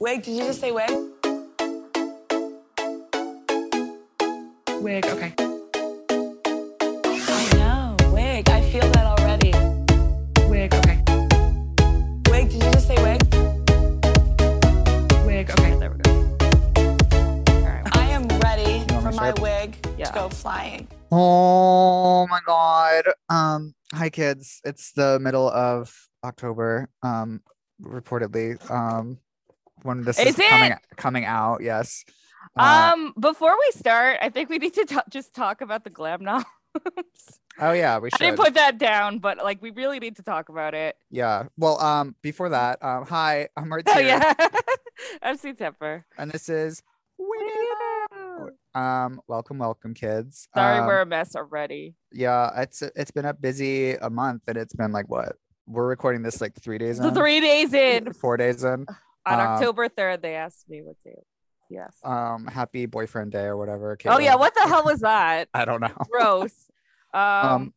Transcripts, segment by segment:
Wig, did you just say wig? Wig, okay. I know, wig. I feel that already. Wig, okay. Wig, did you just say wig? Wig, okay. There we go. All right. I am ready for my start? wig Yeah. to go flying. Oh my god. Um, hi kids. It's the middle of October. Um, reportedly. Um, when this is, Is coming coming out, yes. Uh, Um, before we start, I think we need to ta- just talk about the glam novels. oh yeah, we I should. didn't put that down, but like we really need to talk about it. yeah. Well, um, before that, um, hi, I'm Martin, Oh yeah, I'm seen Tepper. and this is um, welcome, welcome, kids. Sorry, Um, we're a mess already. yeah, it's it's been a busy a month, and it's been like what we're recording this like three days in, three days in four days in. On Um, October third, they asked me what day. Yes. Um, happy boyfriend day or whatever. Oh yeah, what the hell was that? I don't know. Gross. Um. Um,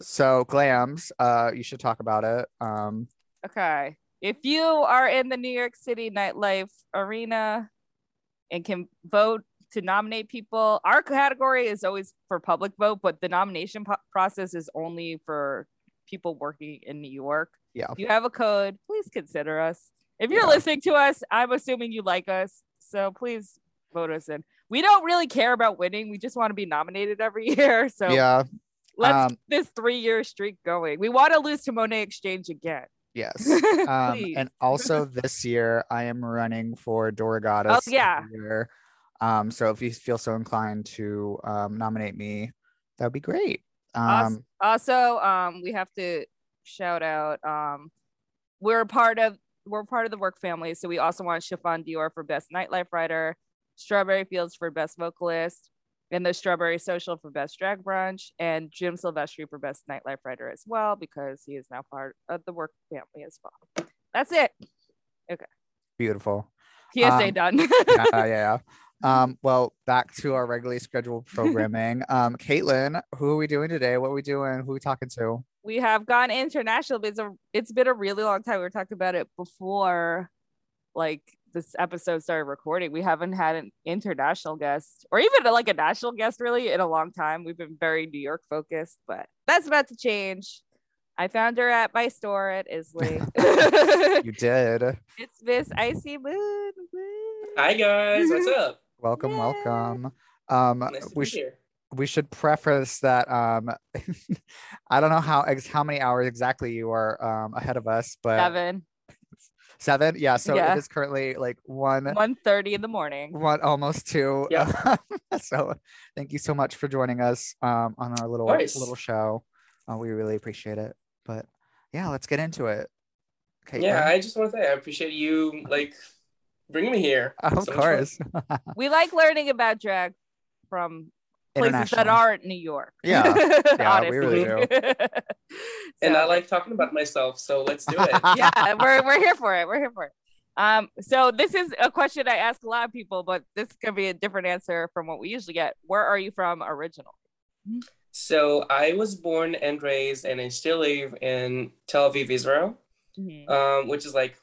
so glams, uh, you should talk about it. Um, Okay. If you are in the New York City nightlife arena and can vote to nominate people, our category is always for public vote, but the nomination po- process is only for people working in New York. Yeah. If you have a code, please consider us. If you're Yeah. listening to us, I'm assuming you like us. So please vote us in. We don't really care about winning. We just want to be nominated every year. So yeah, let's um, keep this three year streak going. We want to lose to Monét X Change again. yes. Um, and also this year I am running for Dora Goddess. Oh, yeah. Um, so if you feel so inclined to um, nominate me, that would be great. Um, also um we have to shout out um we're a part of we're part of the work family so we also want chiffon dior for best nightlife writer strawberry fields for best vocalist and the strawberry social for best drag brunch and jim silvestri for best nightlife writer as well because he is now part of the work family as well that's it Okay. beautiful. psa Um, done yeah, yeah, yeah. Um, well, back to our regularly scheduled programming. Um, Caitlin, who are we doing today? What are we doing? Who are we talking to? We have gone international but it's a it's been a really long time we were talking about it before like this episode started recording we haven't had an international guest or even like a national guest really in a long time we've been very new york focused but that's about to change i found her at my store at isley You did. it's miss icy moon Hi guys, what's up? Welcome, Yay. welcome. Um, Nice to we be sh- here. We should preface that um I don't know how ex- how many hours exactly you are um ahead of us, but seven seven. Yeah, so Yeah. it is currently like one 1.30 in the morning one almost two. Yeah. so thank you so much for joining us um on our little little show. Uh, we really appreciate it. But yeah, let's get into it. Okay. Yeah, I just want to say I appreciate you like bringing me here. of So course. we like learning about drag from places that aren't New York. Yeah. Yeah, we really honestly. And I like talking about myself, so let's do it. yeah, we're we're here for it. We're here for it. Um, so this is a question I ask a lot of people, but this could be a different answer from what we usually get. Where are you from originally? so I was born and raised and I still live in Tel Aviv, Israel, um, which is like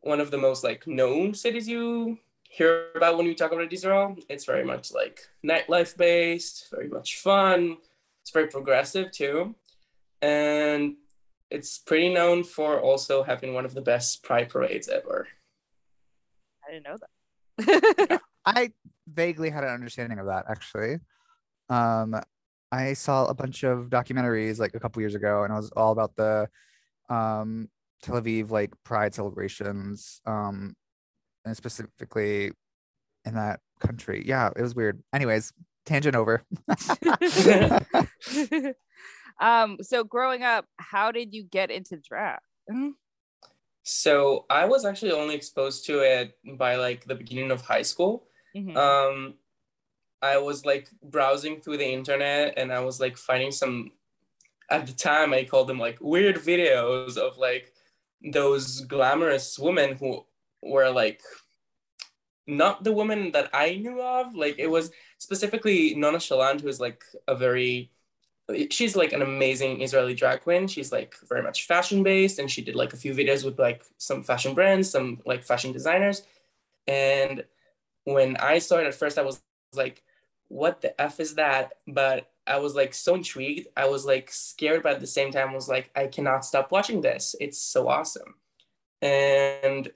one of the most like known cities you hear about when we talk about Israel. It's very much like nightlife based, very much fun. It's very progressive too. And it's pretty known for also having one of the best pride parades ever. I didn't know that. I vaguely had an understanding of that actually. Um, I saw a bunch of documentaries like a couple years ago, and it was all about the um, Tel Aviv like Pride celebrations, um, and specifically in that country. Yeah, it was weird. Anyways, tangent over. um, so growing up, how did you get into drag? So I was actually only exposed to it by like the beginning of high school. Mhm. Um, I was like browsing through the internet and I was like finding some, at the time, I called them like weird videos of like those glamorous women who were like not the woman that I knew of. Like it was specifically Nona Shaland, who is like a very she's like an amazing Israeli drag queen. She's like very much fashion based, and she did like a few videos with like some fashion brands, some like fashion designers. And when I saw it at first, I was like, "What the f is that?" But I was like so intrigued. I was like scared, but at the same time, I was like, "I cannot stop watching this. It's so awesome." And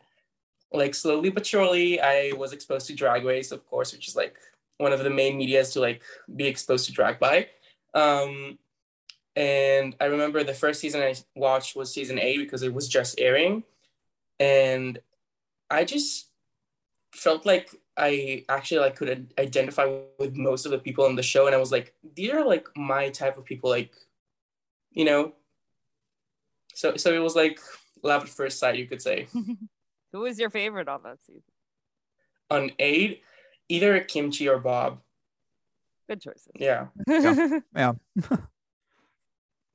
like slowly but surely, I was exposed to Drag Race, of course, which is like one of the main medias to like be exposed to drag by um, and I remember the first season I watched was season eight because it was just airing. And I just felt like I actually like could identify with most of the people in the show. And I was like, these are like my type of people, like, you know. So so it was like love at first sight, you could say. Who was your favorite on that season? On eight, either Kimchi or Bob. Good choices. Yeah. Yeah. yeah.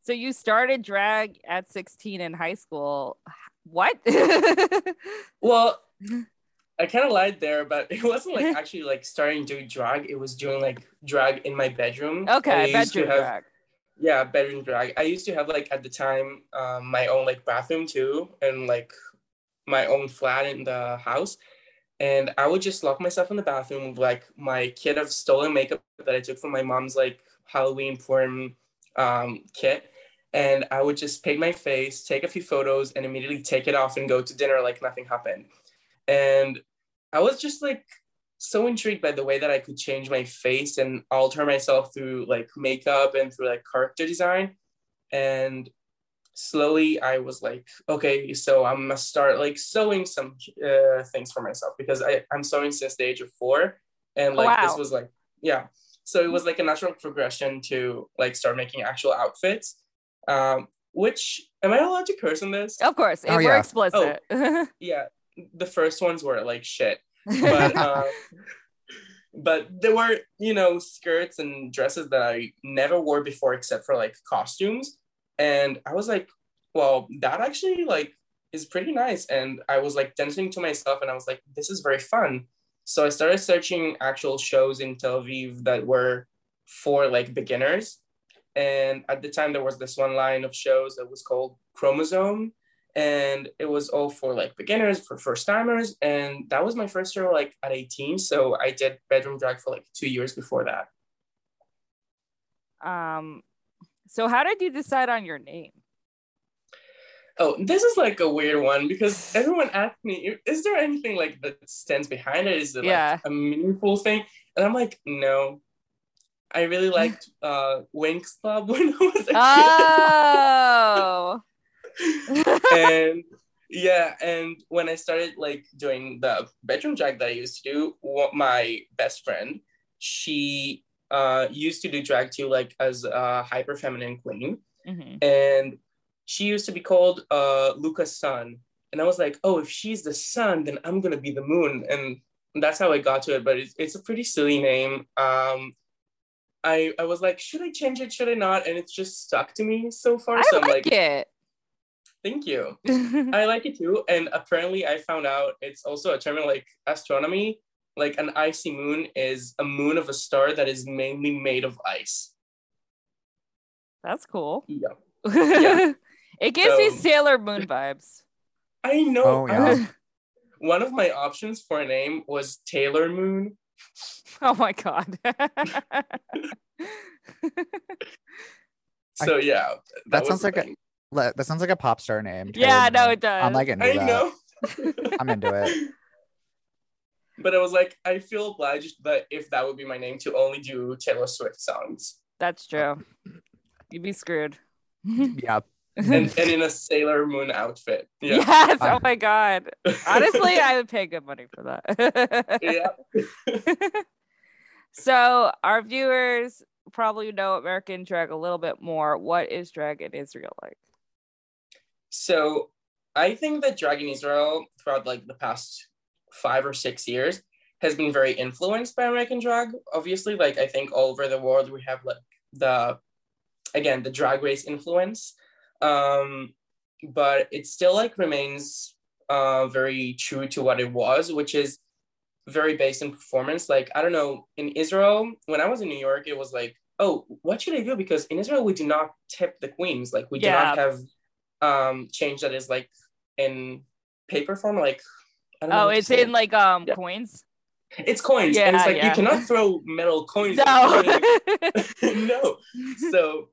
so you started drag at 16 in high school. What? well, I kind of lied there, but it wasn't like actually like starting doing drag. It was doing like drag in my bedroom. Okay, bedroom have, drag. Yeah, bedroom drag. I used to have like at the time um, my own like bathroom too, and like my own flat in the house and I would just lock myself in the bathroom with like my kit of stolen makeup that I took from my mom's like Halloween form um, kit. And I would just paint my face, take a few photos, and immediately take it off and go to dinner like nothing happened. And I was just like so intrigued by the way that I could change my face and alter myself through like makeup and through like character design. And slowly I was like, okay, so I'm gonna start like sewing some uh, things for myself because I, I'm sewing since the age of four. And like wow. this was like, yeah. So it was like a natural progression to like start making actual outfits. Um, which am I allowed to curse in this? Of course, if oh, we're yeah. explicit. Oh, yeah. The first ones were like shit. But uh, but there were, you know, skirts and dresses that I never wore before except for like costumes and i was like well that actually like is pretty nice. And i was like dancing to myself and i was like this is very fun. So i started searching actual shows in tel aviv that were for like beginners. And at the time there was this one line of shows that was called chromosome. And it was all for like beginners for first timers. And that was my first show like at 18 so i did bedroom drag for like two years before that. Um so how did you decide on your name? Oh, this is like a weird one because everyone asked me, is there anything like that stands behind it? Is it yeah. like a meaningful thing? And I'm like, no. I really liked uh Winx Club when I was a oh. kid. Oh. and yeah, and when I started like doing the bedroom drag that I used to do, my best friend, she uh, used to do drag too, like as a hyper feminine queen, mm-hmm. and she used to be called uh, Luca's sun. And I was like, oh, if she's the sun, then I'm gonna be the moon, and that's how I got to it. But it's, it's a pretty silly name. Um, I I was like, should I change it? Should I not? And it's just stuck to me so far. I so like, like it. Thank you. I like it too. And apparently, I found out it's also a term in like astronomy like an icy moon is a moon of a star that is mainly made of ice. That's cool. Yeah. yeah. it gives so, me Sailor Moon vibes. I know. Oh, yeah. one of my options for a name was Taylor Moon. Oh my god. so yeah. That, that sounds like a that sounds like a pop star name. Taylor yeah, Moon. no, it does. I'm like into I that. know. I'm into it but I was like, I feel obliged that if that would be my name to only do Taylor Swift songs. That's true. You'd be screwed. yeah. and, and in a Sailor Moon outfit. Yeah. Yes. Oh my God. Honestly, I would pay good money for that. yeah. so our viewers probably know American drag a little bit more. What is drag in Israel like? So I think that drag in Israel throughout like the past five or six years has been very influenced by American drag. Obviously, like I think all over the world we have like the again the drag race influence, um, but it still like remains uh, very true to what it was, which is very based in performance. Like I don't know in Israel when I was in New York, it was like oh, what should I do? Because in Israel we do not tip the queens. Like we do Yeah. not have um change that is like in paper form. Like I don't know Oh, it's in like um Yeah. coins. it's coins, and it's like yeah. you cannot throw metal coins. No. no. So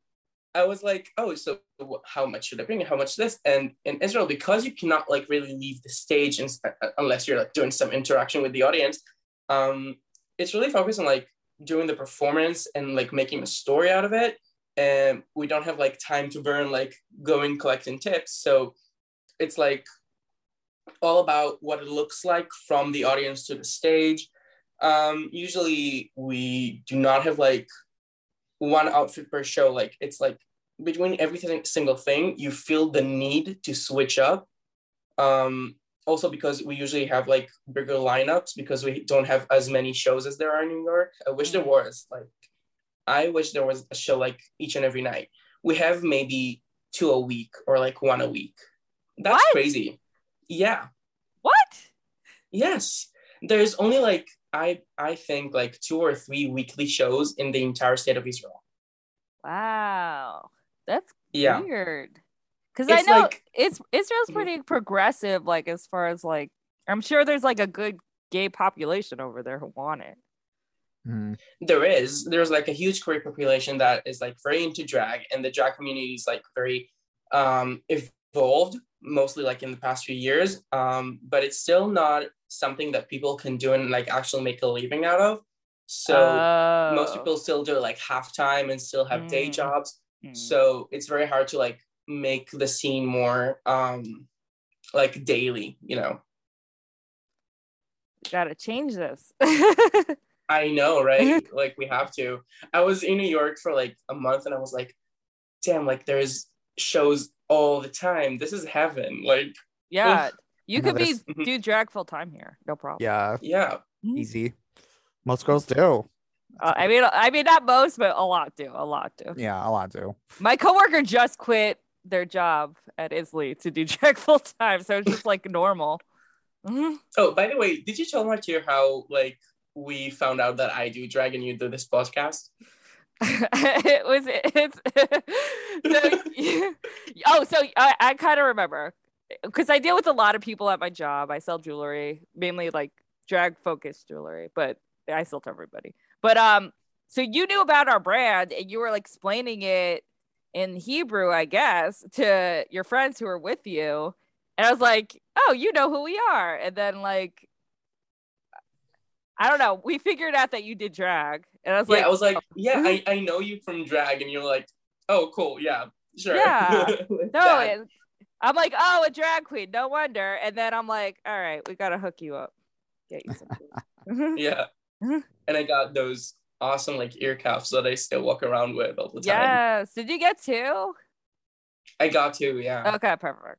I was like, oh, so how much should I bring? How much this? And in Israel, because you cannot like really leave the stage and, uh, unless you're like doing some interaction with the audience, um, it's really focused on like doing the performance and like making a story out of it. And we don't have like time to burn like going collecting tips. So it's like all about what it looks like from the audience to the stage. Um, usually we do not have like one outfit per show. Like it's like between every single thing, you feel the need to switch up. Um, also because we usually have like bigger lineups because we don't have as many shows as there are in New York. I wish there was like I wish there was a show like each and every night. We have maybe two a week or like one a week. That's What? crazy. Yeah. what? Yes. There's only like I I think like two or three weekly shows in the entire state of Israel. Wow. That's Yeah. weird. Because I know like- it's Israel's pretty progressive, like as far as like I'm sure there's like a good gay population over there who want it. Mhm. There is. There's like a huge queer population that is like very into drag and the drag community is like very um evolved mostly like in the past few years. Um, but it's still not something that people can do and like actually make a living out of. So most Oh. people still do it like half time and still have day Mm. jobs. Mm. so it's very hard to like make the scene more um like daily you know gotta change this. i know right like we have to i was in new york for like a month and i was like damn like there's shows all the time this is heaven like yeah. You could be do drag full time here. No problem. Yeah, yeah easy. Most girls do. Uh, I mean I mean not most, but a lot do. A lot do. Yeah, a lot do. My coworker just quit their job at Isley to do drag full time, so it's just like normal. Mhm. oh by the way did you tell Martyr how like we found out that i do drag and you do this podcast it was it's so oh so I, I kind of remember because I deal with a lot of people at my job. I sell jewelry, mainly like drag focused jewelry, but I sell to everybody. But um, so you knew about our brand and you were like explaining it in Hebrew, I guess, to your friends who were with you. And I was like, oh, you know who we are. And then like I don't know, we figured out that you did drag. And I was yeah like, i was like oh, yeah I, I know you from drag and you're like oh cool yeah sure Yeah. No, I'm like, oh, a drag queen, no wonder. And then I'm like, all right, we gotta hook you up. Get you something. yeah and i got those awesome like ear cuffs that i still walk around with all the time yes. Did you get two? i got two. yeah Okay, perfect.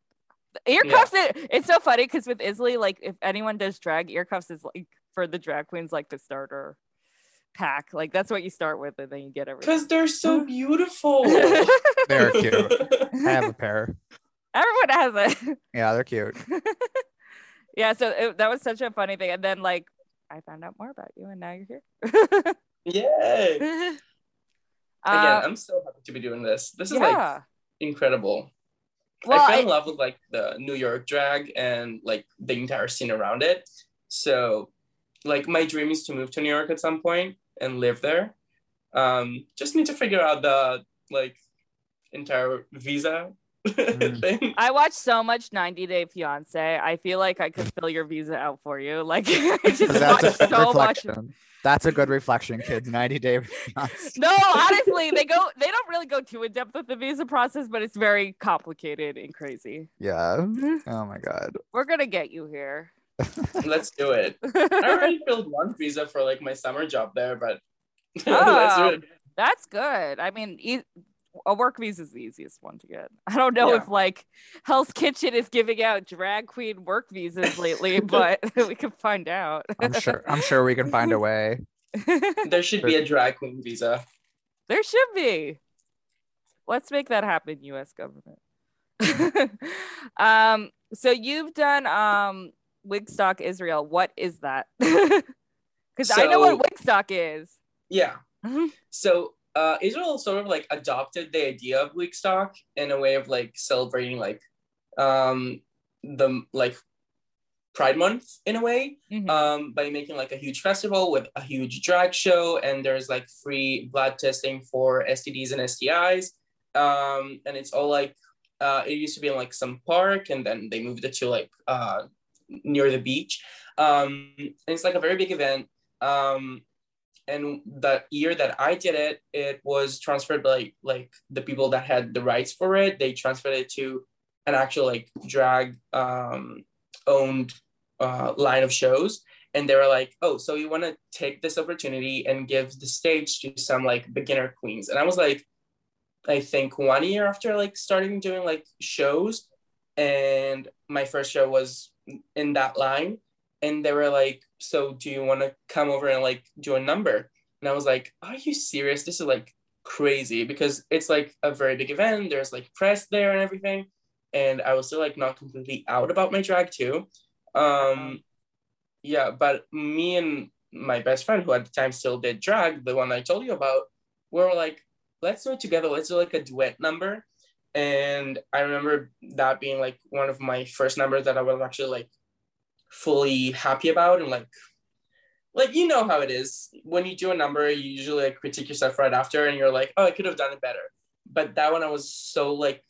Ear Yeah. It, it's so funny because with Isley, like if anyone does drag, ear cuffs is like for the drag queens, like the starter pack. Like that's what you start with, and then you get everything. because they're so beautiful They're cute. I have a pair. Everyone has it. Yeah, they're cute. yeah. So it, that was such a funny thing, and then like I found out more about you, and now you're here. Yay! Again, Uh, I'm so happy to be doing this. This is like incredible. Well, I fell in love with like the New York drag and like the entire scene around it. So, like, my dream is to move to New York at some point and live there. Um, just need to figure out the like entire visa Mm. thing. I watched so much 90 Day Fiance. I feel like I could fill your visa out for you. Like I just That's a watched good so much. reflection. That's a good reflection, kids. 90 day fiance. No, honestly, they go. They don't really go too in depth with the visa process, but it's very complicated and crazy. Yeah. Oh my god. We're gonna get you here. Let's do it. I already filled one visa for like my summer job there, but let's do Oh. it. That's good. I mean, e- a work visa is the easiest one to get. I don't know Yeah. if like Hell's Kitchen is giving out drag queen work visas lately, but we can find out. I'm sure I'm sure we can find a way. There should be a drag queen visa. There should be. Let's make that happen, US government. um, so you've done um Wigstock Israel. What is that? Because I know what Wigstock is. Yeah. Mhm. So uh, Israel sort of like adopted the idea of Wigstock in a way of like celebrating like um, the like Pride Month in a way Mhm. um, by making like a huge festival with a huge drag show, and there's like free blood testing for STDs and STIs, um, and it's all like uh, it used to be in like some park, and then they moved it to like uh, near the beach, um, and it's like a very big event. Um, and the year that I did it, it was transferred by like the people that had the rights for it. They transferred it to an actual like drag um, owned uh, line of shows, and they were like, "Oh, so you want to take this opportunity and give the stage to some like beginner queens?" And I was like, I think one year after like starting doing like shows, and my first show was in that line, and they were like, "So do you want to come over and like do a number?" And I was like, "Are you serious? This is like crazy because it's like a very big event. There's like press there and everything." And I was still like not completely out about my drag too. Um, yeah, but me and my best friend, who at the time still did drag, the one I told you about, we were like, let's do it together. Let's do like a duet number. And I remember that being like one of my first numbers that I was actually like fully happy about and like like you know how it is. When you do a number you usually like critique yourself right after and you're like oh i could have done it better. But that one i was so like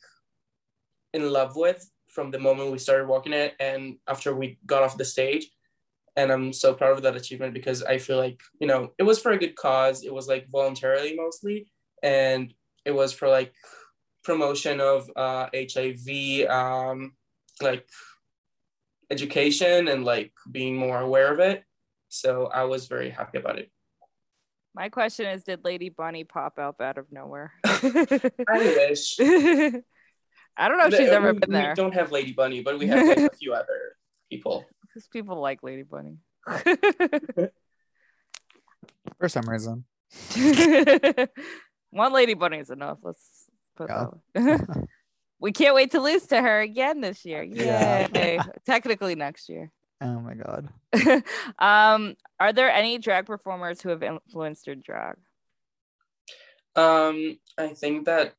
in love with from the moment we started walking it and after we got off the stage. And i'm so proud of that achievement because i feel like you know it was for a good cause. It was like voluntarily mostly. And it was for like promotion of uh, hiv um, like education and like being more aware of it so i was very happy about it My question is, did Lady Bunny pop up out of nowhere? i wish I don't know if she's We- ever we, been there. We don't have lady bunny but we have like a few other people Because people like Lady Bunny. for some reason. One Lady Bunny is enough. Let's put Yeah. we can't wait to lose to her again this year. Yeah. Technically next year. Oh my god. um, are there any drag performers who have influenced your drag? Um, I think that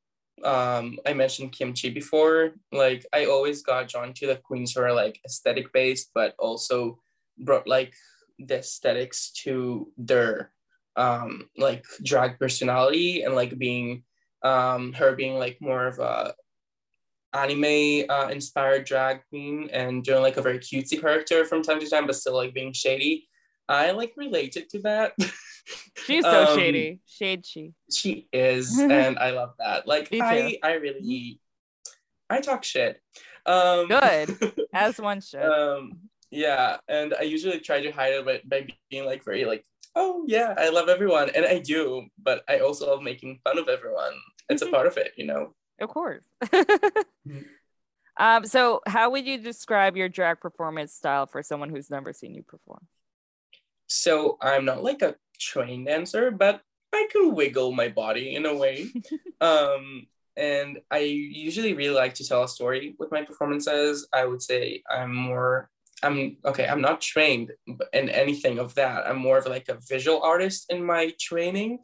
um I mentioned kimchi before. Like I always got drawn to the queens who are like aesthetic based, but also brought like the aesthetics to their um like drag personality and like being um her being like more of a anime uh, inspired drag queen and doing like a very cutesy character from time to time, but still like being shady. I like related to that. She's so Um, shady. Shade she. she is and i love that like i i really i talk shit um Good. As one should. um yeah and i usually try to hide it by, by being like very like oh yeah i love everyone and i do but i also love making fun of everyone it's a part of it you know Of course. Mm-hmm. um, so how would you describe your drag performance style for someone who's never seen you perform? so i'm not like a trained dancer but i can wiggle my body in a way um and i usually really like to tell a story with my performances i would say i'm more i'm okay i'm not trained in anything of that i'm more of like a visual artist in my training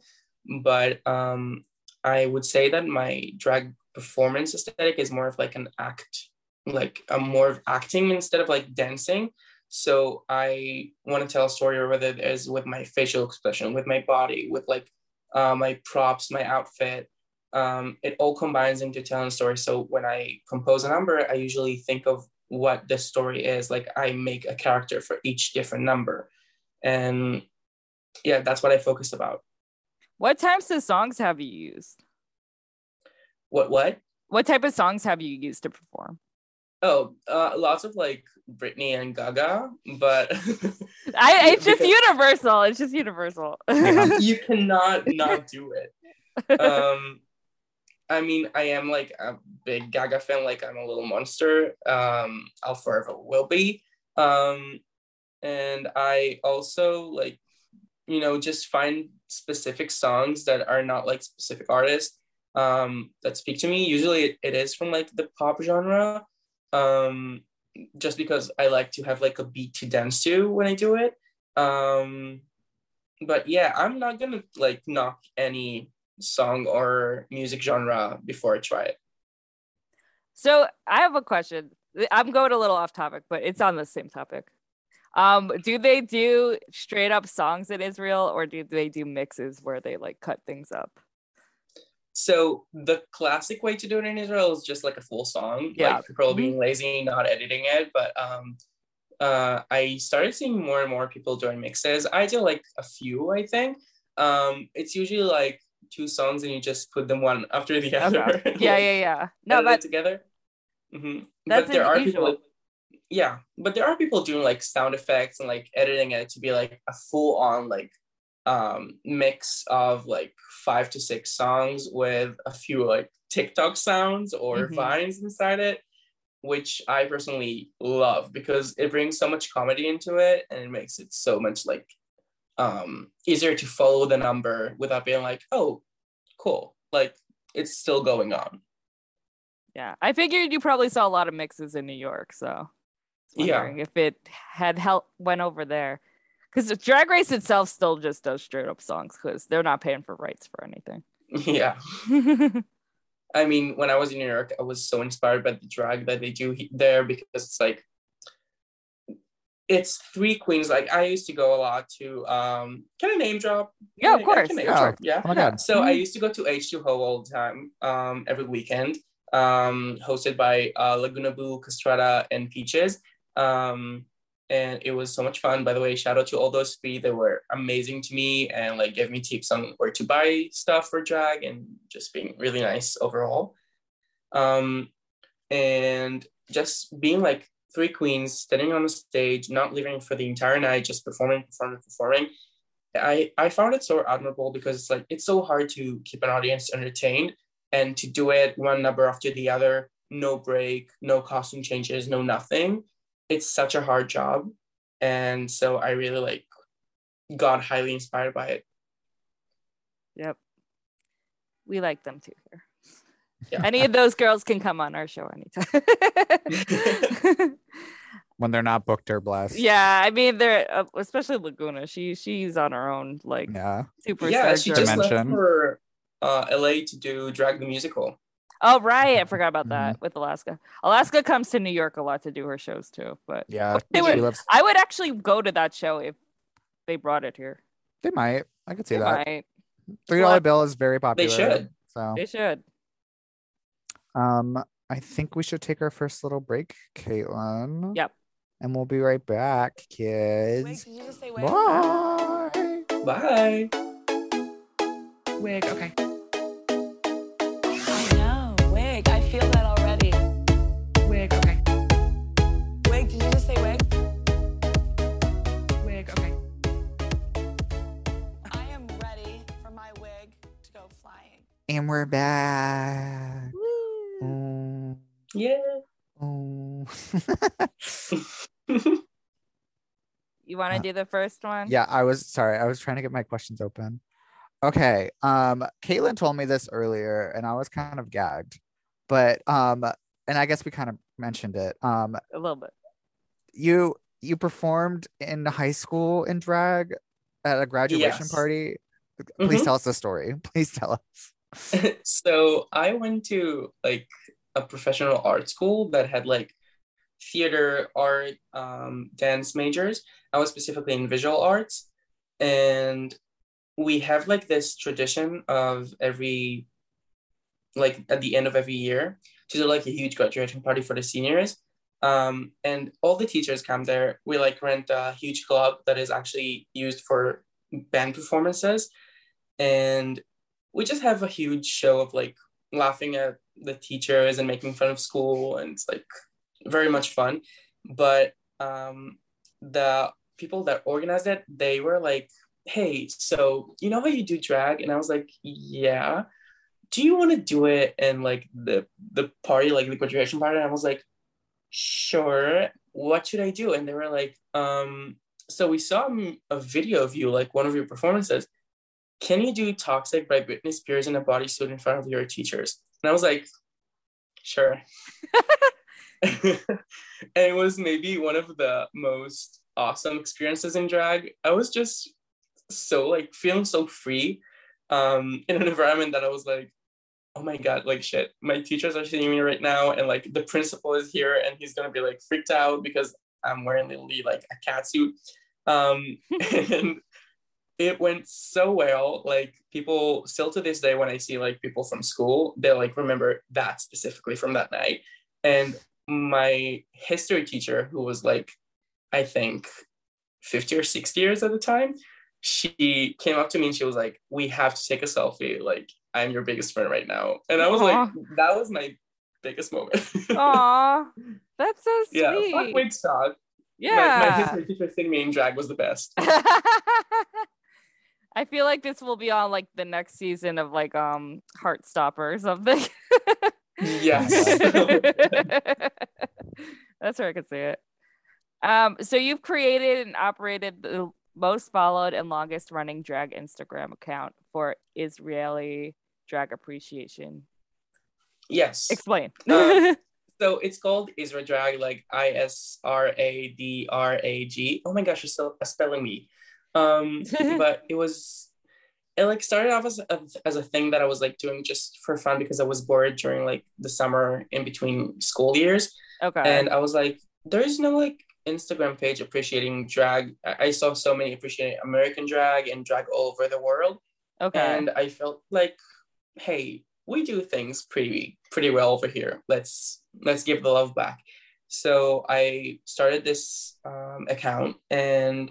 but um i would say that my drag performance aesthetic is more of like an act like i'm more of acting instead of like dancing so I want to tell a story, or whether it is with my facial expression, with my body, with like uh, my props, my outfit. Um, it all combines into telling a story. So when I compose a number, I usually think of what the story is. Like I make a character for each different number, and yeah, that's what I focused about. What types of songs have you used? What what? What type of songs have you used to perform? Oh, uh, lots of like Britney and Gaga, but I it's just universal. It's just universal. you cannot not do it. um i mean i am like a big gaga fan like i'm a little monster um i'll forever will be um and i also like you know just find specific songs that are not like specific artists um that speak to me. Usually it, it is from like the pop genre um just because i like to have like a beat to dance to when i do it um but yeah i'm not gonna like knock any song or music genre before I try it. So I have a question. I'm going a little off topic, but it's on the same topic. Um, do they do straight up songs in Israel or do they do mixes where they like cut things up? So the classic way to do it in Israel is just like a full song, Yeah. like people being lazy, not editing it. But um, uh, I started seeing more and more people doing mixes. I do like a few, I think. Um, it's usually like two songs and you just put them one after the other. Yeah, yeah, yeah. No, but together. hmm That's but there are unusual. people. Yeah, but there are people doing like sound effects and like editing it to be like a full on like um mix of like five to six songs with a few like TikTok sounds or Mhm. vines inside it, which I personally love because it brings so much comedy into it and it makes it so much like um easier to follow the number without being like, oh, cool. Like it's still going on. yeah, I figured you probably saw a lot of mixes in New York, so Yeah. if it had help went over there. Because Drag Race itself still just does straight up songs because they're not paying for rights for anything. Yeah. I mean, when I was in New York, I was so inspired by the drag that they do there because it's like it's three queens. Like I used to go a lot to um can I name drop? Yeah, of I- I course. Yeah. drop, yeah. Oh my god. So I Mhm. used to go to H2Ho all the time, um, every weekend, um, hosted by uh, Laguna Boo, Castrata, and Peaches. Um, and it was so much fun. By the way, shout out to all those three. They were amazing to me and like gave me tips on where to buy stuff for drag and just being really nice overall. Um, and just being like three queens standing on the stage, not leaving for the entire night, just performing, performing, performing. I, I found it so admirable because it's like it's so hard to keep an audience entertained and to do it one number after the other, no break, no costume changes, no nothing. It's such a hard job. And so I really like got highly inspired by it. Yep. We like them too here. Yeah. Any of those girls can come on our show anytime. When they're not booked or blessed. yeah, I mean they're uh, especially Laguna. She she's on her own like Yeah. super. yeah, she just journey. left for uh, LA to do Drag the Musical. Oh right, I forgot about that with Alaska. Alaska comes to New York a lot to do her shows too. But Yeah. They she were- lives- I would actually go to that show if they brought it here. they might. I could see They that. might. Three dollar bill is very popular. They should. So They should. Um I think we should take our first little break, Caitlin. Yep. And we'll be right back, Wait, kids. did you just say wait? Bye. Bye. Wig. Okay. I know. Wig. I feel that already. Wig. Okay. Wig, did you just say wig? Wig. Okay. I am ready for my wig to go flying. And we're back. Woo. Yeah. oh. You want to Uh, do the first one? yeah, I was sorry. I was trying to get my questions open. Okay. Um, Caitlin told me this earlier, and I was kind of gagged. But um, and I guess we kind of mentioned it. Um, A little bit. you you performed in high school in drag at a graduation Yes. party. Please Mhm. tell us the story. Please tell us. so I went to like a professional art school that had like theater, art, um, dance majors. I was specifically in visual arts, and we have like this tradition of every like at the end of every year to do like a huge graduation party for the seniors. Um, and all the teachers come there. We like rent a huge club that is actually used for band performances, and we just have a huge show of like laughing at the teachers and making fun of school and it's like very much fun. But um the people that organized it they were like hey so you know how you do drag? And i was like yeah. Do you want to do it in like the the party like the graduation party? And i was like sure. What should i do? And they were like um so we saw a video of you like one of your performances. Can you do Toxic by Britney Spears in a bodysuit in front of your teachers? And I was like, sure. and it was maybe one of the most awesome experiences in drag. I was just so like feeling so free um, in an environment that I was like, oh my god, like shit, my teachers are seeing me right now, and like the principal is here, and he's gonna be like freaked out because I'm wearing literally like a cat suit. Um, and it went so well. Like people still to this day, when I see like people from school, they like remember that specifically from that night. And my history teacher, who was like, I think 50 or 60 years at the time, she came up to me and she was like, We have to take a selfie. Like, I'm your biggest fan right now. And I was Aww. like, That was my biggest moment. Aw, that's so sweet. Yeah, fuck Wait. Yeah. My, my history teacher seeing me in drag was the best. I feel like this will be on like the next season of like um Heartstopper or something. yes. That's where I could see it. Um, so you've created and operated the most followed and longest running drag Instagram account for Israeli drag appreciation. Yes. Explain. Uh, so it's called Isra Drag, like I S R A D R A G. Oh my gosh, you're still spelling me. Um, but it was it like started off as a, as a thing that I was like doing just for fun because I was bored during like the summer in between school years. Okay. And I was like, there's no like Instagram page appreciating drag. I saw so many appreciating American drag and drag all over the world. Okay. And I felt like, hey, we do things pretty pretty well over here. Let's let's give the love back. So I started this um, account and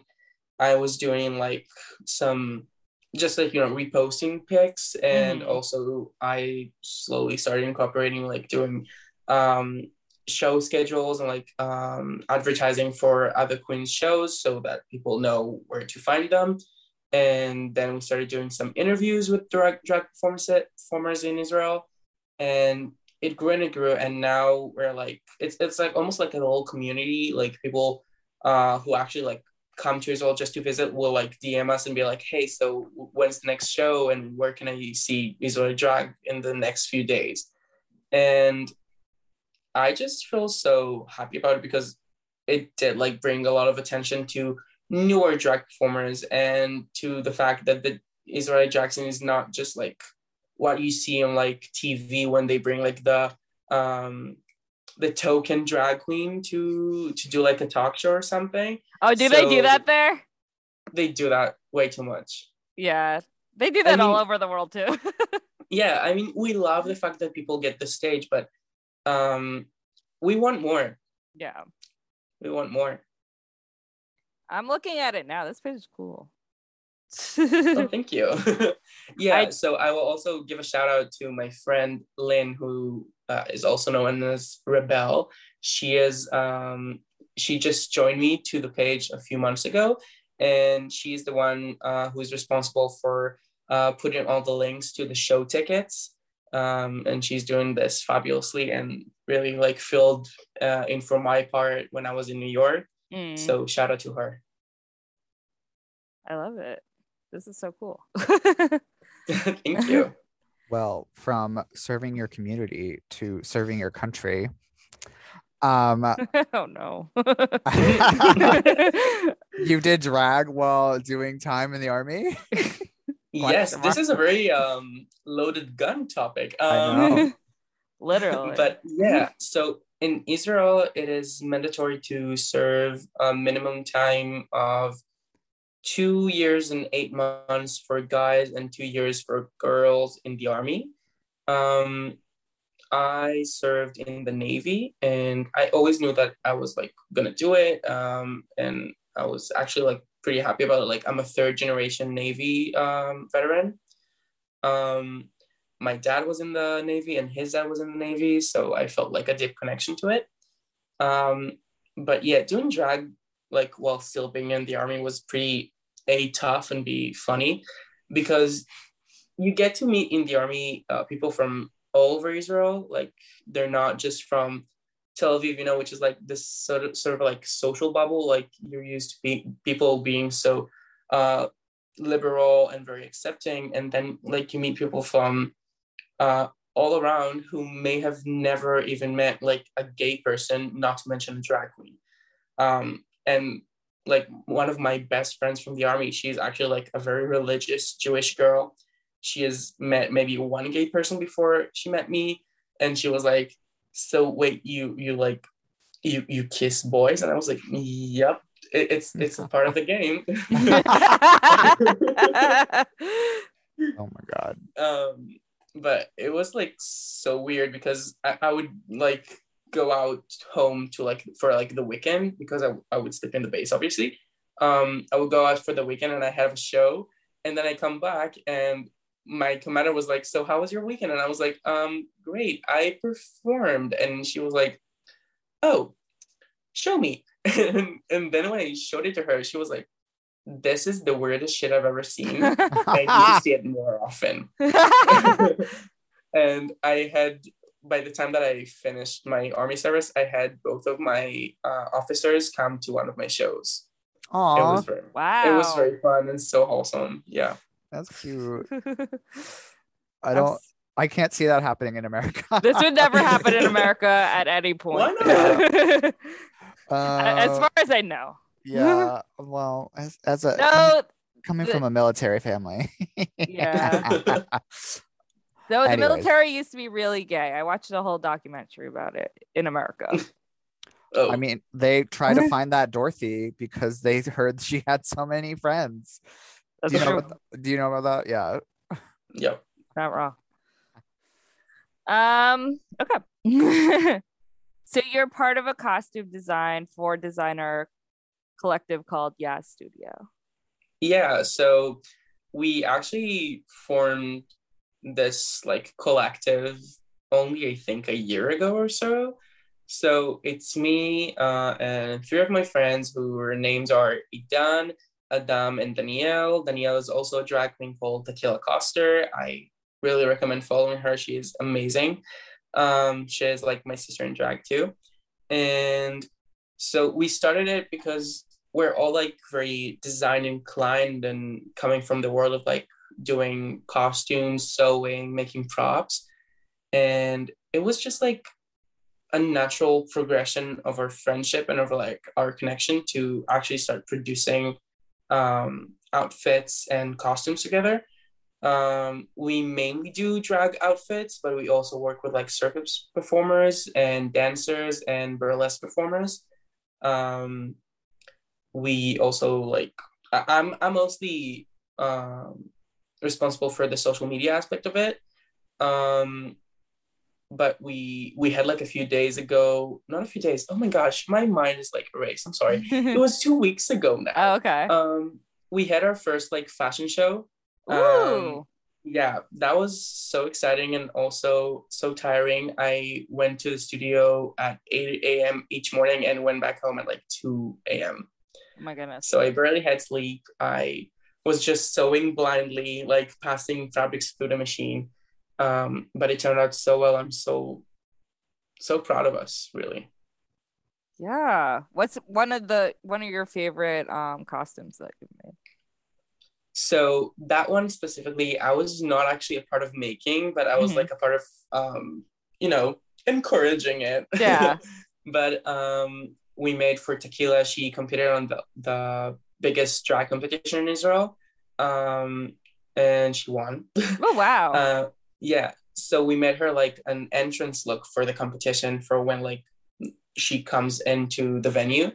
I was doing like some just like you know reposting pics and mm. also I slowly started incorporating like doing um show schedules and like um, advertising for other queens shows so that people know where to find them. And then we started doing some interviews with drag drag performers in israel. And it grew and it grew. And now we're like it's, it's like almost like a little community like people uh, who actually like come to israel just to visit will like dm us and be like hey so when's the next show and where can i see israeli drag in the next few days? And I just feel so happy about it because it did like bring a lot of attention to newer drag performers and to the fact that the Israeli Jackson is not just like what you see on like TV when they bring like the um the token drag queen to to do like a talk show or something. Oh, do so they do that there? They do that way too much. Yeah. They do that I mean, all over the world too. yeah, I mean we love the fact that people get the stage, but um we want more yeah we want more i'm looking at it now this page is cool oh, thank you yeah I, so i will also give a shout out to my friend lynn who uh, is also known as rebel she is um, she just joined me to the page a few months ago and she's the one uh, who is responsible for uh, putting all the links to the show tickets um, and she's doing this fabulously and really like filled uh, in for my part when I was in New York. Mm. So shout out to her. I love it. This is so cool. Thank you. Well, from serving your community to serving your country. Um, oh no. you did drag while doing time in the army? yes, this is a very um, loaded gun topic. Um, Literally. But yeah, so in Israel, it is mandatory to serve a minimum time of two years and eight months for guys and two years for girls in the army. Um, I served in the Navy and I always knew that I was like gonna do it. Um, and I was actually like pretty happy about it. Like I'm a third generation Navy um, veteran. Um, my dad was in the Navy and his dad was in the Navy, so I felt like a deep connection to it. Um, but yeah, doing drag like while still being in the army was pretty a tough and be funny because you get to meet in the army uh, people from all over Israel. Like they're not just from Tel Aviv, you know, which is like this sort of sort of like social bubble. Like you're used to be people being so uh, liberal and very accepting, and then like you meet people from uh, all around who may have never even met like a gay person, not to mention a drag queen. Um, and like one of my best friends from the army, she's actually like a very religious Jewish girl. she has met maybe one gay person before she met me, and she was like, "So wait, you you like you you kiss boys?" And I was like, "Yep, it, it's it's a part of the game." Oh my god. um but it was like so weird because I, I would like go out home to like for like the weekend because I, I would sleep in the base obviously. Um i would go out for the weekend and i have a show and then i come back and my commander was like so how was your weekend? And i was like um great i performed. And she was like oh show me. And, and then when i showed it to her she was like this is the weirdest shit i've ever seen. I need to see it more often. And I had by the time that I finished my army service, I had both of my uh, officers come to one of my shows. It was very, wow. it was very fun and so wholesome. Yeah. that's cute. I don't. I can't see that happening in America. this would never happen in America at any point. Why as Uh, far as I know. yeah. Well, as as a No, coming the- from a military family. Yeah. Though the military used to be really gay. I watched a whole documentary about it in America. Oh, I mean, they tried to find that Dorothy because they heard she had so many friends. That's Do you know? true. About th- do you know about that? Yeah. yeah. Not wrong. Um, okay. so you're part of a costume design for designer collective called Yas Studio. Yeah. So we actually formed this like collective only, I think, a year ago or so. So it's me uh, and three of my friends whose names are Idan, Adam, and Danielle. Danielle is also a drag queen called Tequila Coster. I really recommend following her. She is amazing. Um, she is like my sister in drag too. And so we started it because we're all like very design inclined and coming from the world of like doing costumes, sewing, making props. And it was just like a natural progression of our friendship and of like our connection to actually start producing um, outfits and costumes together. Um, we mainly do drag outfits, but we also work with like circus performers and dancers and burlesque performers. Um, we also like I- I'm I'm mostly um, responsible for the social media aspect of it. Um, but we we had like a few days ago, not a few days. Oh my gosh, my mind is like erased. I'm sorry. it was two weeks ago now. oh, okay. Um, we had our first like fashion show. Um, yeah, that was so exciting and also so tiring. I went to the studio at 8 a.m. each morning and went back home at like 2 a.m. oh my goodness. So I barely had sleep. I was just sewing blindly, like passing fabrics through the machine. Um, but it turned out so well. I'm so, so proud of us, really. Yeah. What's one of the one of your favorite um costumes that you've made? So that one specifically, I was not actually a part of making, but I was Mhm. like a part of, um, you know, encouraging it. Yeah. but um, we made for Tequila. She competed on the, the biggest drag competition in Israel, um, and she won. Oh wow. uh, yeah. So we made her like an entrance look for the competition for when like she comes into the venue.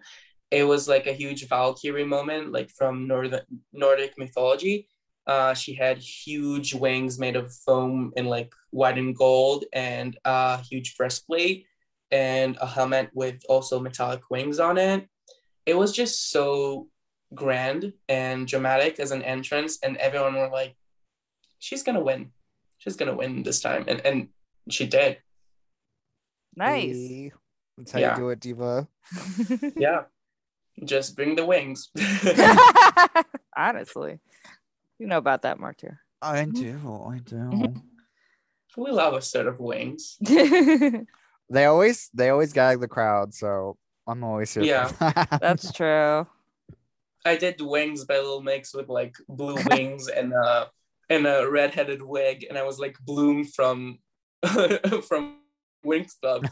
It was like a huge Valkyrie moment, like from Northern Nordic mythology. Uh, she had huge wings made of foam in like white and gold, and a huge breastplate, and a helmet with also metallic wings on it. It was just so grand and dramatic as an entrance, and everyone were like, "She's gonna win. She's gonna win this time," and and she did. nice. Hey, That's how Yeah. you do it, Diva. Yeah, just bring the wings. Honestly. You know about that, Martyr. I do. I do. we love a set of wings. they always they always gag the crowd, so I'm always here. Yeah. That's true. I did wings by Little Mix with like blue wings and uh and a red-headed wig, and I was like Bloom from from Winx Club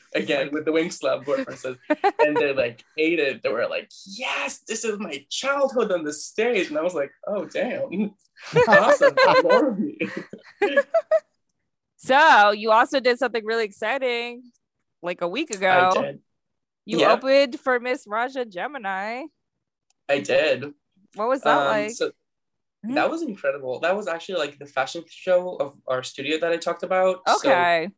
again with the Winx Club performances, and they like ate it. They were like, "Yes, this is my childhood on the stage," and I was like, "Oh damn, awesome, more of me." so you also did something really exciting, like a week ago. I. You Yeah. opened for Miss Raja Gemini. I did. What was that Um, like? so Mhm. that was incredible. That was actually like the fashion show of our studio that I talked about. So okay.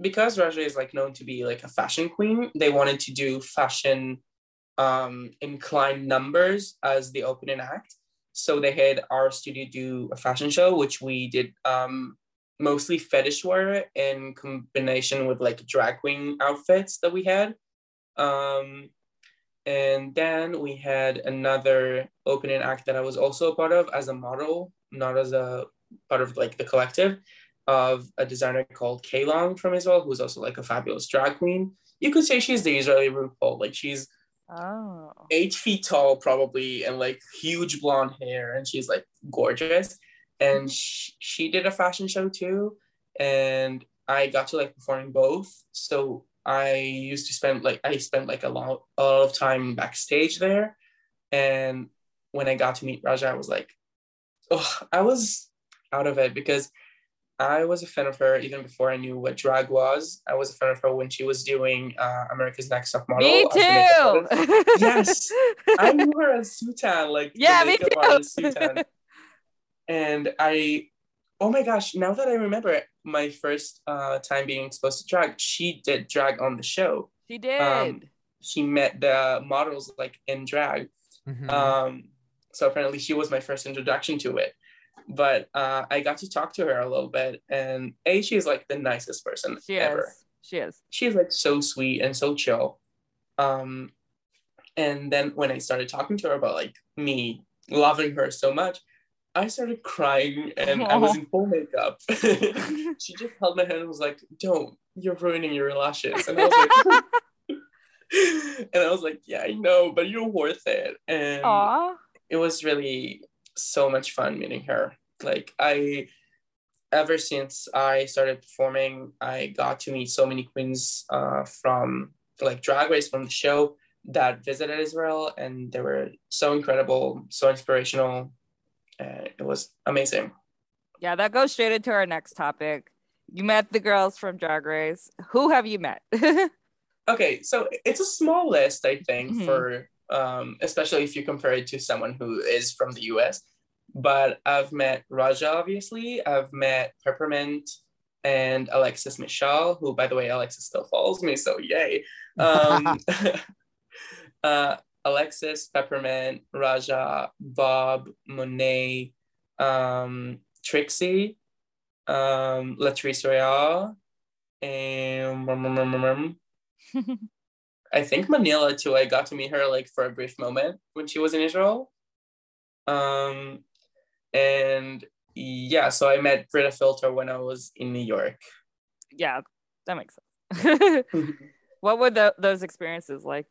because Raja is like known to be like a fashion queen, they wanted to do fashion um inclined numbers as the opening act. So they had our studio do a fashion show, which we did um mostly fetish wear in combination with like drag queen outfits that we had. Um and then we had another opening act that I was also a part of as a model, not as a part of like the collective of a designer called Kaylong from Israel, who's also like a fabulous drag queen. You could say she's the Israeli RuPaul. Like she's Oh. eight feet tall, probably, and like huge blonde hair, and she's like gorgeous. And mm-hmm. she, she did a fashion show too, and I got to like perform in both. So I used to spend like I spent like a lot, of time backstage there, and when I got to meet Raja, I was like, oh, I was out of it because I was a fan of her even before I knew what drag was. I was a fan of her when she was doing uh, America's Next Top Model. Me as the makeup too. Yes. I knew her as Sutan, like yeah, me too. Sutan. And I, oh my gosh, now that I remember my first uh, time being exposed to drag, she did drag on the show. she did. Um, She met the models like in drag. Mhm. Um, so apparently she was my first introduction to it. But uh, I got to talk to her a little bit, and a she's like the nicest person she ever is. She is. she's like so sweet and so chill. Um, and then when I started talking to her about like me loving her so much, I started crying and I was in full makeup. she just held my hand and was like, "Don't, you're ruining your lashes." And I was like, and I was like, "Yeah, I know, but you're worth it." And Aw. it was really so much fun meeting her. Like I ever since I started performing, I got to meet so many queens uh, from like drag race from the show that visited Israel and they were so incredible, so inspirational. It was amazing. Yeah, that goes straight into our next topic. You met the girls from Drag Race. Who have you met? Okay, so it's a small list, I think, Mhm. for um, especially if you compare it to someone who is from the US. But I've met Raja, obviously. I've met Peppermint and Alexis Michelle, who, by the way, Alexis still follows me, so yay. Um, uh, Alexis, Peppermint, Raja, Bob, Monét, um, Trixie, um, Latrice Royale, and I think Manila too. I got to meet her like for a brief moment when she was in Israel. Um, and yeah, so I met Brita Filter when I was in New York. yeah, that makes sense. what were tho- those experiences like?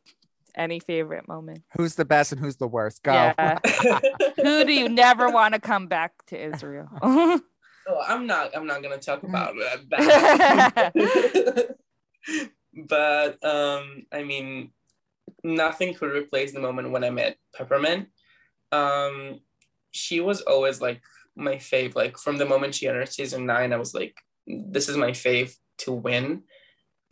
Any favorite moment? Who's the best and who's the worst? Go. Yeah. Who do you never want to come back to Israel? oh, I'm not. I'm not gonna talk about uh, that. but um, I mean, nothing could replace the moment when I met Peppermint. Um, she was always like my fave. Like from the moment she entered season nine, I was like, this is my fave to win.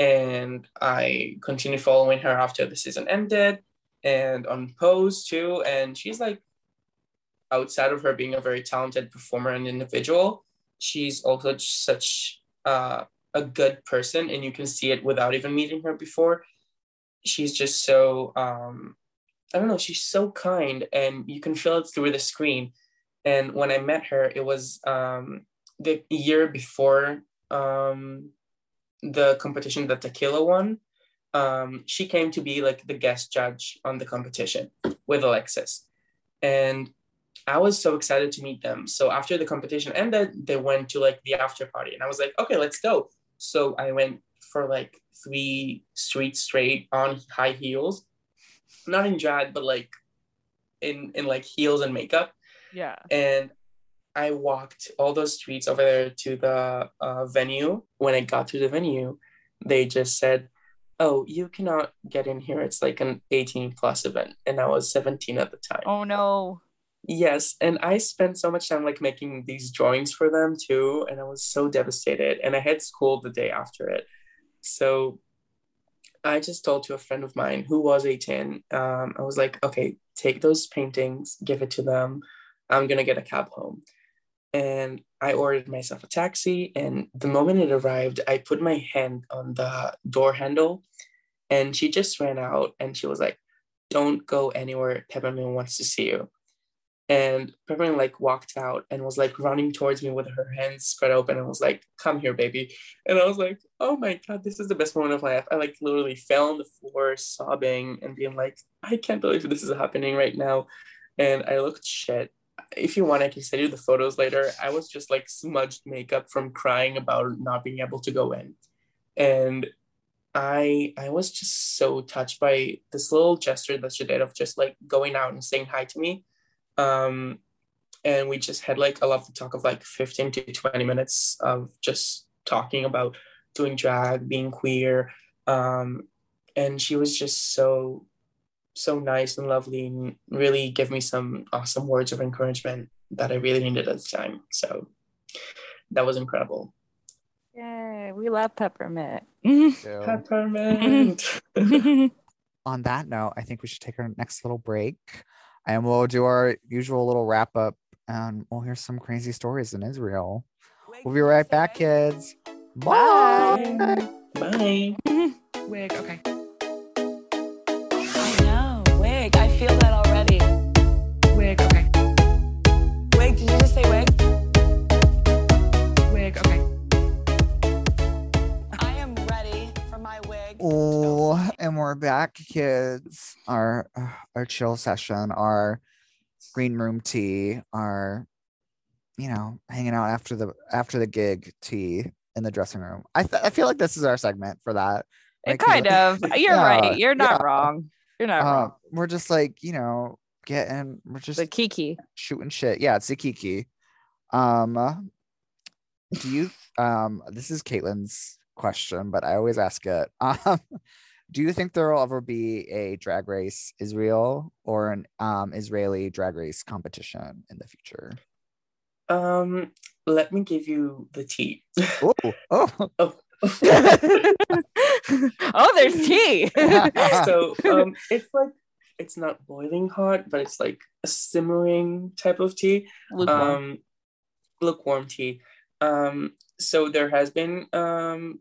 And I continued following her after the season ended and on Pose too. And she's like, outside of her being a very talented performer and individual, she's also such uh, a good person. And you can see it without even meeting her before. She's just so, um, I don't know, she's so kind and you can feel it through the screen. And when I met her, it was um, the year before um, the competition that Tequila won. Um, she came to be like the guest judge on the competition with Alexis. And I was so excited to meet them. So after the competition ended, they went to like the after party. And I was like, okay, let's go. So I went for like three streets straight on high heels, not in drag, but like in in like heels and makeup. yeah. And I walked all those streets over there to the uh, venue. When I got to the venue, they just said, "Oh, you cannot get in here. It's like an 18 plus event." And I was 17 at the time. Oh no. Yes, and I spent so much time like making these drawings for them too, and I was so devastated. And I had school the day after it, so I just told to a friend of mine who was 18. Um, I was like, okay, take those paintings, give it to them. I'm gonna get a cab home. And I ordered myself a taxi. And the moment it arrived, I put my hand on the door handle, and she just ran out and she was like, "Don't go anywhere. Peppermint wants to see you." And Peppermint like walked out and was like running towards me with her hands spread open and was like, "Come here, baby." And I was like, "Oh my god, this is the best moment of my life." I like literally fell on the floor sobbing and being like, "I can't believe this is happening right now." And I looked shit. If you want, I can send you the photos later. I was just like smudged makeup from crying about not being able to go in. And I I was just so touched by this little gesture that she did of just like going out and saying hi to me um, and we just had like a lovely talk of like 15 to 20 minutes of just talking about doing drag, being queer. Um, and she was just so, so nice and lovely and really give me some awesome words of encouragement that I really needed at the time. So that was incredible. Yay, we love peppermint. So, Peppermint. on that note, I think we should take our next little break and we'll do our usual little wrap up and we'll hear some crazy stories in Israel. We'll be right back, kids. Bye. Bye. Wig. Okay. Feel that already. Wig. Okay. Wig. Did you just say wig? Wig. Okay. I am ready for my wig. Oh, and we're back, kids. Our uh, our chill session, our green room tea, our you know hanging out after the after the gig tea in the dressing room. I th- I feel like this is our segment for that. it Like, 'cause kind of. You're Yeah, right. You're not yeah. wrong. You're not Uh, wrong. we're just like you know getting we're just The Kiki. shooting shit. Yeah, it's a Kiki. Um, do you? Um, this is Caitlin's question, but I always ask it. Um, do you think there will ever be a drag race Israel or an um Israeli drag race competition in the future? Um, let me give you the tea. Oh, oh, oh, there's tea. so um, it's like it's not boiling hot, but it's like a simmering type of tea. Lukewarm. Um, lukewarm tea. Um, so there has been um,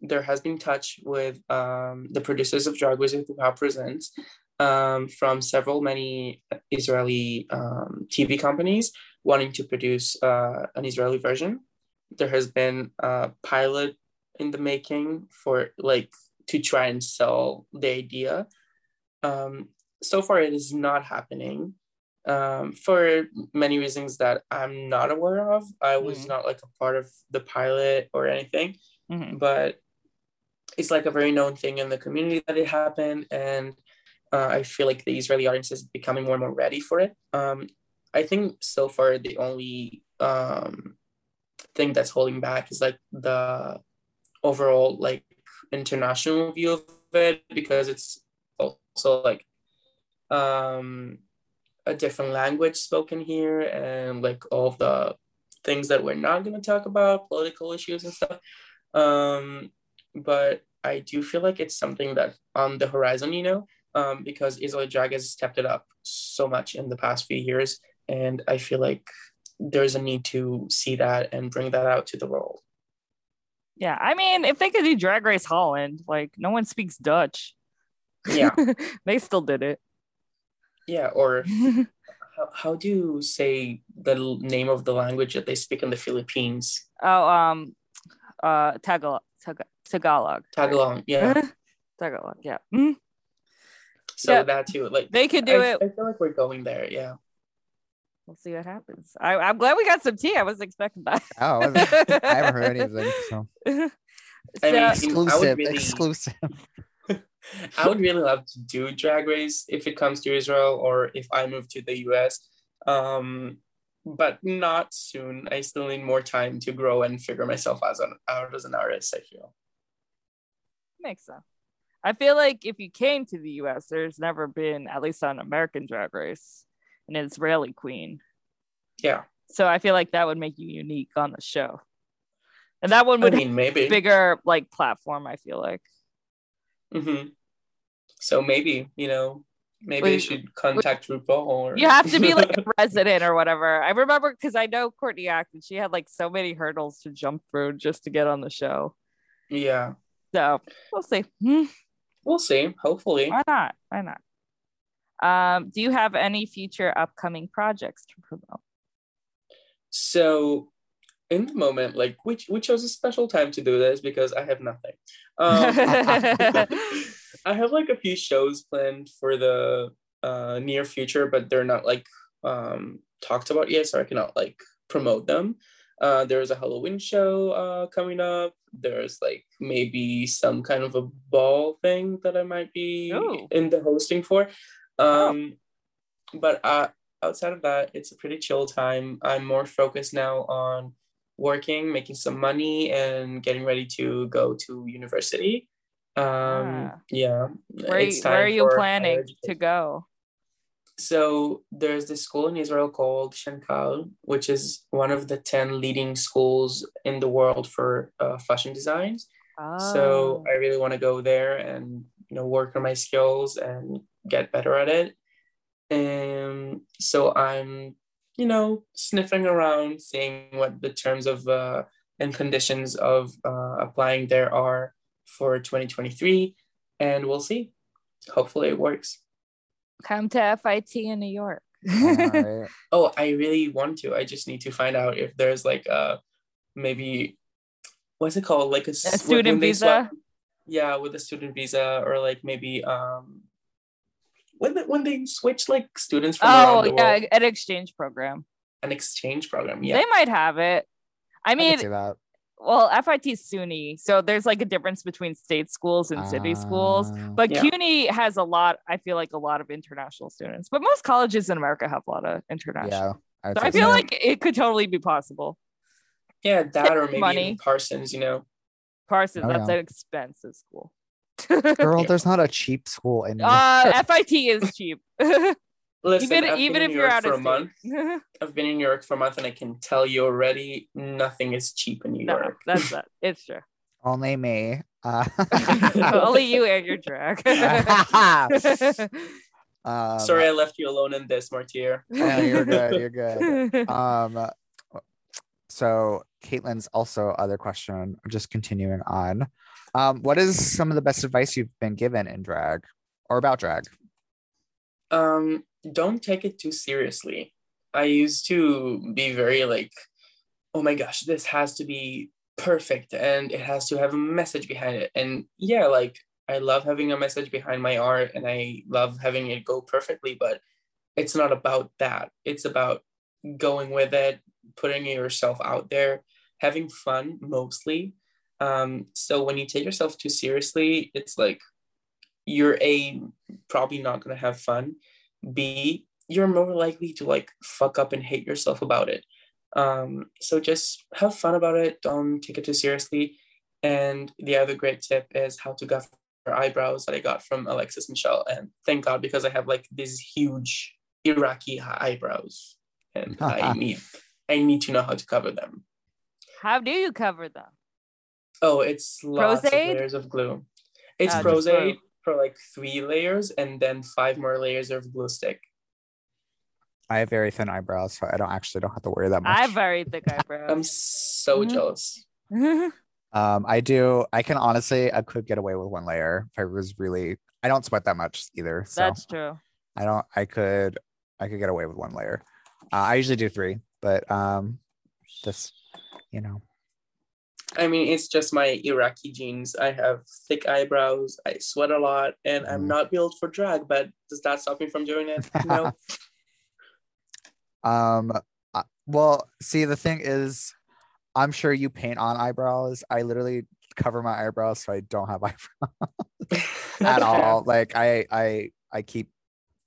there has been touch with um, the producers of Drag Race Who Presents um, from several many Israeli um, TV companies wanting to produce uh, an Israeli version. There has been a pilot in the making for like to try and sell the idea. Um, so far, it is not happening um, for many reasons that I'm not aware of. I was Mhm. not like a part of the pilot or anything, Mhm. but it's like a very known thing in the community that it happened, and uh, I feel like the Israeli audience is becoming more and more ready for it. Um, I think so far the only um, thing that's holding back is like the overall like international view of it because it's also like um a different language spoken here and like all the things that we're not going to talk about political issues and stuff. Um but i do feel like it's something that on the horizon you know um because israeli drag has stepped it up so much in the past few years and i feel like there's a need to see that and bring that out to the world Yeah, I mean, if they could do Drag Race Holland, like no one speaks Dutch. yeah they still did it. yeah or how, how do you say the name of the language that they speak in the philippines oh, um, uh, Tagalog, Tag- Tagalog, tagalog yeah Tagalog. Yeah, Mhm. so Yeah. that too like they could do I, it. I feel like we're going there yeah We'll see what happens. I, I'm glad we got some tea. I wasn't expecting that. oh, I I haven't heard anything. So I mean, exclusive, really- exclusive. I would really love to do drag race if it comes to Israel or if I move to the US. Um, but not soon. I still need more time to grow and figure myself as an, out as an artist, I feel. Makes sense. I feel like if you came to the US, there's never been, at least on American Drag Race, an Israeli queen. Yeah. So I feel like that would make you unique on the show. And that one I would mean, maybe. bigger like platform, I feel like. hmm So maybe, you know, maybe Wait, I should contact RuPaul. Or... You have to be like a resident or whatever. I remember because I know Courtney Act, she had like so many hurdles to jump through just to get on the show. yeah. So we'll see. Hmm. We'll see. Hopefully. Why not? Why not? Um, do you have any future upcoming projects to promote? So in the moment, like we, we chose a special time to do this because I have nothing. Um, I have like a few shows planned for the uh, near future, but they're not like um, talked about yet, so I cannot like promote them. Uh, there's a Halloween show uh, coming up. There's like maybe some kind of a ball thing that I might be Ooh. in the hosting for. Um, But uh, outside of that, it's a pretty chill time. I'm more focused now on working, making some money, and getting ready to go to university. Um, Ah. yeah. Where, where are you planning to go? So there's this school in Israel called Shenkar, which is one of the 10 leading schools in the world for uh, fashion designs. So Oh. I really want to go there and you know work on my skills and get better at it. And so I'm you know sniffing around, seeing what the terms of uh, and conditions of uh, applying there are for 2023, and we'll see. Hopefully it works. come to FIT in New York. Alright. Oh, I really want to. I just need to find out if there's like a maybe what's it called? Like a, when- student visa? swap- yeah, with a student visa or like maybe um when they, when they switch like students from oh the yeah, world, an exchange program. an exchange program. Yeah. They might have it. I I mean, can see that. well, FIT is SUNY, so there's like a difference between state schools and city schools. Ah. But Yeah. CUNY has a lot. I feel like a lot of international students, but most colleges in America have a lot of international. yeah, I, So I feel so. like it could totally be possible. yeah, that or maybe Money. Parsons, you know. Parsons, Oh, that's yeah. an expensive school. girl, there's not a cheap school in. uh, FIT is cheap. even Listen, I've even if in you're out for of a month. I've been in New York for a month and I can tell you already nothing is cheap in New no, York. that's that. It's true. Only me. Uh, Only you and your drag. um, Sorry I left you alone in this, Martyr. no, you're good. You're good. Um, so Caitlin's also other question, just continuing on. Um, what is some of the best advice you've been given in drag or about drag? um don't take it too seriously i used to be very like oh my gosh this has to be perfect and it has to have a message behind it and yeah like i love having a message behind my art and i love having it go perfectly but it's not about that it's about going with it putting yourself out there having fun mostly. Um so when you take yourself too seriously it's like you're a probably not going to have fun. B you're more likely to like fuck up and hate yourself about it. Um so just have fun about it. Don't take it too seriously. And the other great tip is how to guff your eyebrows that i got from alexis michelle and thank god because i have like these huge iraqi eyebrows. And i need i need to know how to cover them How do you cover them? oh it's lots of layers of glue it's just for like three layers and then five more layers of glue stick I have very thin eyebrows, so I don't actually don't have to worry that much. I have very thick eyebrows. i'm eyebrows. so Mhm. jealous Um, I do. I can honestly, I could get away with one layer if I was really. I don't sweat that much either, so That's true. I don't. I could. I could get away with one layer. Uh, I usually do three, but um, just you know, I mean, it's just my Iraqi genes. I have thick eyebrows. I sweat a lot, and I'm Mm. not built for drag. But does that stop me from doing it? No. um, uh, well, see, the thing is, I'm sure you paint on eyebrows. I literally cover my eyebrows so I don't have eyebrows at all. Like I, I, I keep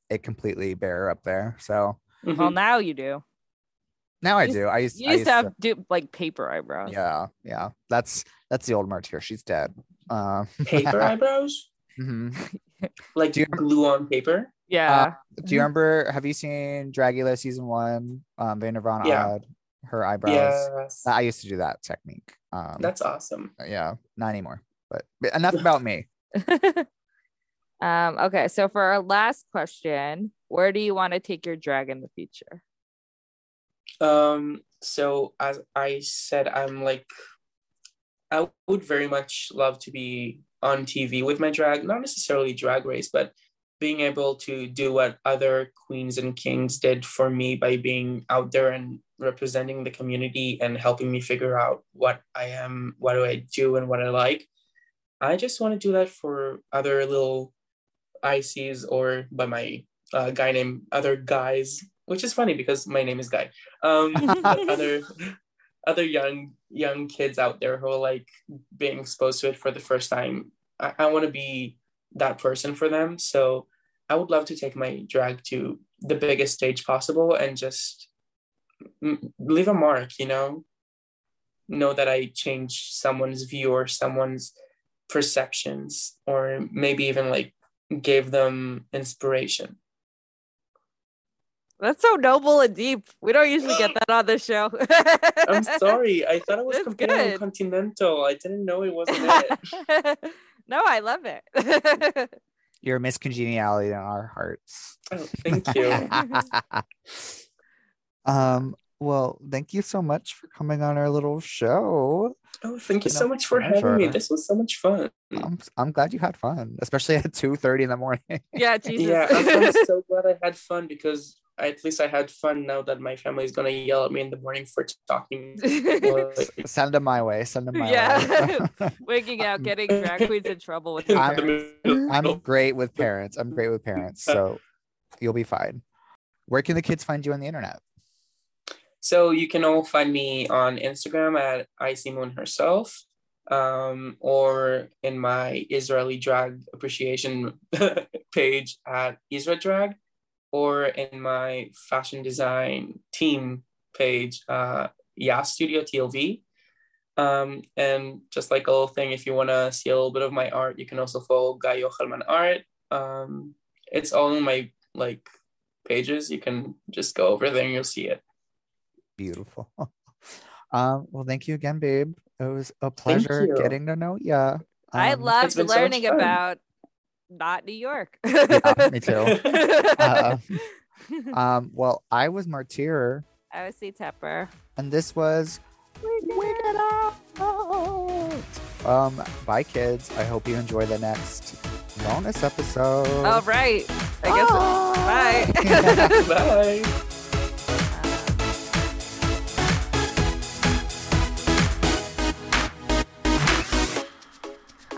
it completely bare up there. So Mhm. Well, now you do. Now I do. I used, You I used to have do like paper eyebrows. Yeah, yeah. That's that's the old martyr. She's dead. Um, Paper eyebrows, mhm. like Do you- glue on paper. Yeah. Do you remember? Have you seen Dragula season one? Um, Vander Von Yeah. Odd, her eyebrows. Yes, I used to do that technique. Um, that's awesome. yeah, not anymore. But, but enough about me. um, okay, so for our last question, where do you want to take your drag in the future? Um, so as I said, I'm like, I would very much love to be on TV with my drag, not necessarily drag race, but being able to do what other queens and kings did for me by being out there and representing the community and helping me figure out what I am, what do I do, and what I like. I just want to do that for other little ICs or by my uh, guy named other guys, which is funny because my name is Guy. Um, other other young young kids out there who are like being exposed to it for the first time. I, I want to be that person for them. So I would love to take my drag to the biggest stage possible and just leave a mark, you know? Know that I changed someone's view or someone's perceptions, or maybe even like gave them inspiration. That's so noble and deep. We don't usually get that on the show. I'm sorry. I thought it was That's competing good. on Continental. I didn't know it wasn't it. no, I love it. You're Miss Congeniality in our hearts. Oh, thank you. um. Well, thank you so much for coming on our little show. Oh, thank you so much for having me. This was so much fun. I'm I'm glad you had fun, especially at two thirty in the morning. yeah, Jesus. Yeah, I'm, I'm so glad I had fun because at least I had fun now that my family is gonna yell at me in the morning for talking. Send them my way. Send them my Yeah. way. Wigging out, getting drag queens in trouble with in their the parents. I'm great with parents. I'm great with parents, so you'll be fine. Where can the kids find you on the internet? So you can all find me on Instagram at Icy Moon herself, um, or in my Israeli drag appreciation page at Isra Drag, or in my fashion design team page, uh, Yas Studio TLV. Um, and just like a little thing, if you want to see a little bit of my art, you can also follow Guy Yochelman Art. Um, it's all in my like pages. You can just go over there and you'll see it. Beautiful. Um, well, thank you again, babe. It was a pleasure getting to know ya. I Um, loved It's so learning about not New York. Yeah, me too. Uh, um, well, I was Martyr, I was C Tepper. and this was Wig It Out. Um, bye, kids. I hope you enjoy the next bonus episode. All right. I guess. Bye. Bye. Bye.